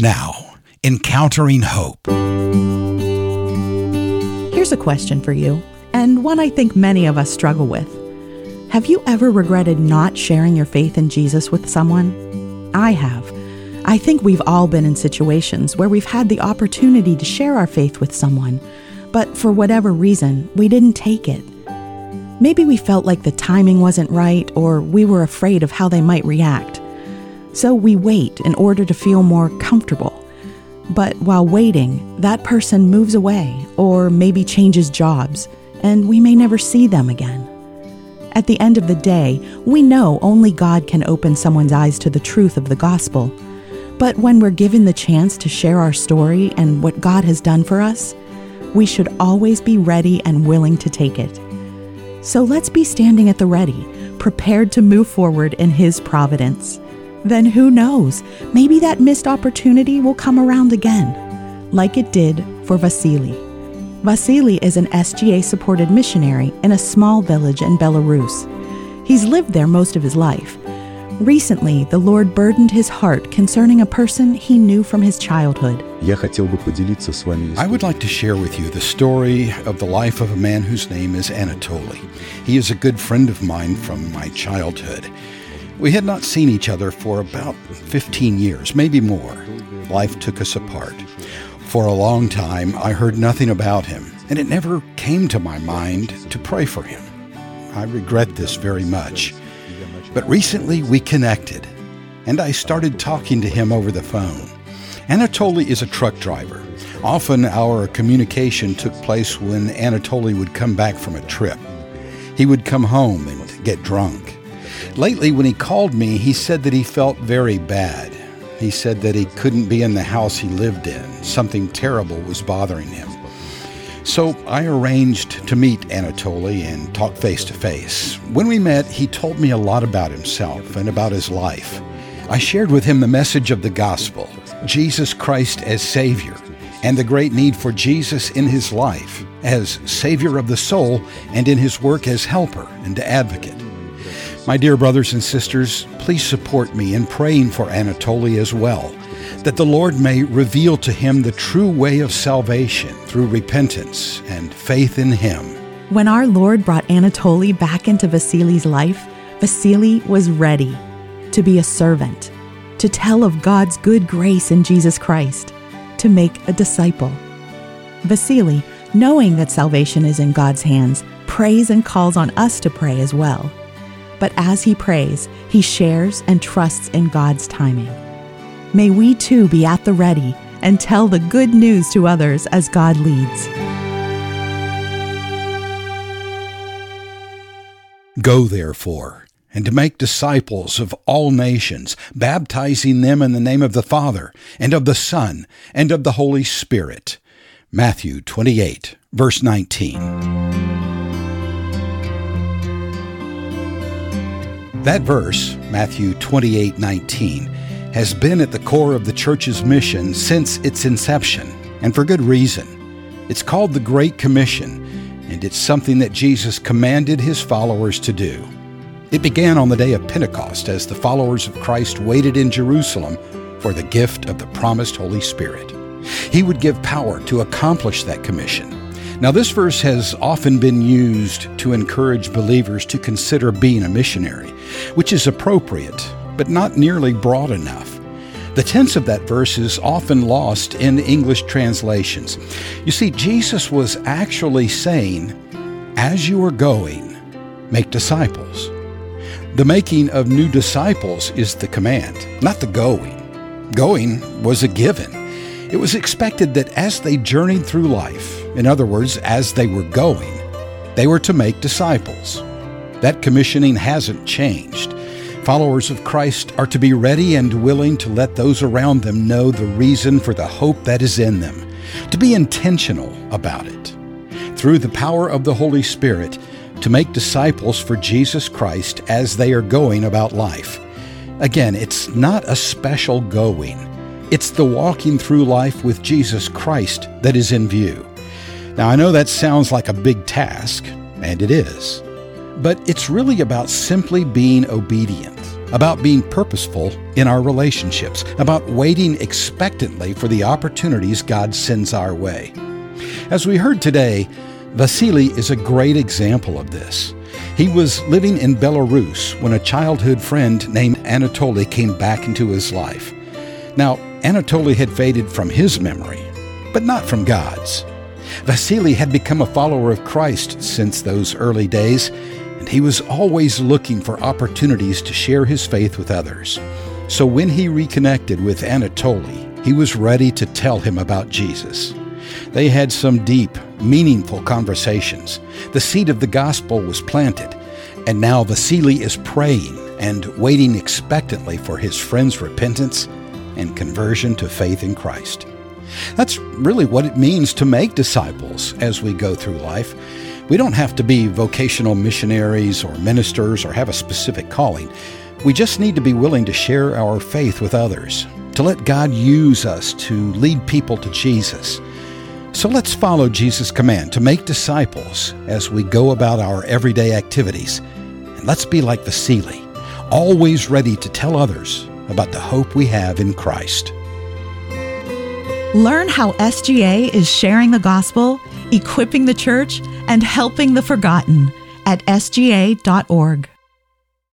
Now, encountering hope. Here's a question for you, and one I think many of us struggle with. Have you ever regretted not sharing your faith in Jesus with someone? I have. I think we've all been in situations where we've had the opportunity to share our faith with someone, but for whatever reason, we didn't take it. Maybe we felt like the timing wasn't right, or we were afraid of how they might react. So we wait in order to feel more comfortable. But while waiting, that person moves away or maybe changes jobs, and we may never see them again. At the end of the day, we know only God can open someone's eyes to the truth of the gospel. But when we're given the chance to share our story and what God has done for us, we should always be ready and willing to take it. So let's be standing at the ready, prepared to move forward in His providence then who knows? Maybe that missed opportunity will come around again, like it did for Vasily. Vasily is an SGA supported missionary in a small village in Belarus. He's lived there most of his life. Recently, the Lord burdened his heart concerning a person he knew from his childhood. I would like to share with you the story of the life of a man whose name is Anatoly. He is a good friend of mine from my childhood. We had not seen each other for about 15 years, maybe more. Life took us apart. For a long time, I heard nothing about him, and it never came to my mind to pray for him. I regret this very much. But recently we connected, and I started talking to him over the phone. Anatoly is a truck driver. Often our communication took place when Anatoly would come back from a trip. He would come home and get drunk. Lately, when he called me, he said that he felt very bad. He said that he couldn't be in the house he lived in. Something terrible was bothering him. So I arranged to meet Anatoly and talk face to face. When we met, he told me a lot about himself and about his life. I shared with him the message of the gospel Jesus Christ as Savior, and the great need for Jesus in his life as Savior of the soul and in his work as helper and advocate. My dear brothers and sisters, please support me in praying for Anatoly as well, that the Lord may reveal to him the true way of salvation through repentance and faith in him. When our Lord brought Anatoly back into Vasily's life, Vasily was ready to be a servant, to tell of God's good grace in Jesus Christ, to make a disciple. Vasily, knowing that salvation is in God's hands, prays and calls on us to pray as well. But as he prays, he shares and trusts in God's timing. May we too be at the ready and tell the good news to others as God leads. Go therefore and make disciples of all nations, baptizing them in the name of the Father, and of the Son, and of the Holy Spirit. Matthew 28, verse 19. That verse, Matthew 28 19, has been at the core of the church's mission since its inception, and for good reason. It's called the Great Commission, and it's something that Jesus commanded his followers to do. It began on the day of Pentecost as the followers of Christ waited in Jerusalem for the gift of the promised Holy Spirit. He would give power to accomplish that commission. Now, this verse has often been used to encourage believers to consider being a missionary, which is appropriate, but not nearly broad enough. The tense of that verse is often lost in English translations. You see, Jesus was actually saying, As you are going, make disciples. The making of new disciples is the command, not the going. Going was a given. It was expected that as they journeyed through life, in other words, as they were going, they were to make disciples. That commissioning hasn't changed. Followers of Christ are to be ready and willing to let those around them know the reason for the hope that is in them, to be intentional about it. Through the power of the Holy Spirit, to make disciples for Jesus Christ as they are going about life. Again, it's not a special going. It's the walking through life with Jesus Christ that is in view. Now, I know that sounds like a big task, and it is, but it's really about simply being obedient about being purposeful in our relationships, about waiting expectantly for the opportunities God sends our way. As we heard today, Vasily is a great example of this. He was living in Belarus when a childhood friend named Anatoly came back into his life. Now, Anatoly had faded from his memory, but not from God's. Vasily had become a follower of Christ since those early days, and he was always looking for opportunities to share his faith with others. So when he reconnected with Anatoly, he was ready to tell him about Jesus. They had some deep, meaningful conversations. The seed of the gospel was planted, and now Vasily is praying and waiting expectantly for his friend's repentance and conversion to faith in Christ. That's really what it means to make disciples as we go through life. We don't have to be vocational missionaries or ministers or have a specific calling. We just need to be willing to share our faith with others, to let God use us to lead people to Jesus. So let's follow Jesus' command to make disciples as we go about our everyday activities. And let's be like Vasily, always ready to tell others about the hope we have in Christ. Learn how SGA is sharing the gospel, equipping the church, and helping the forgotten at sga.org.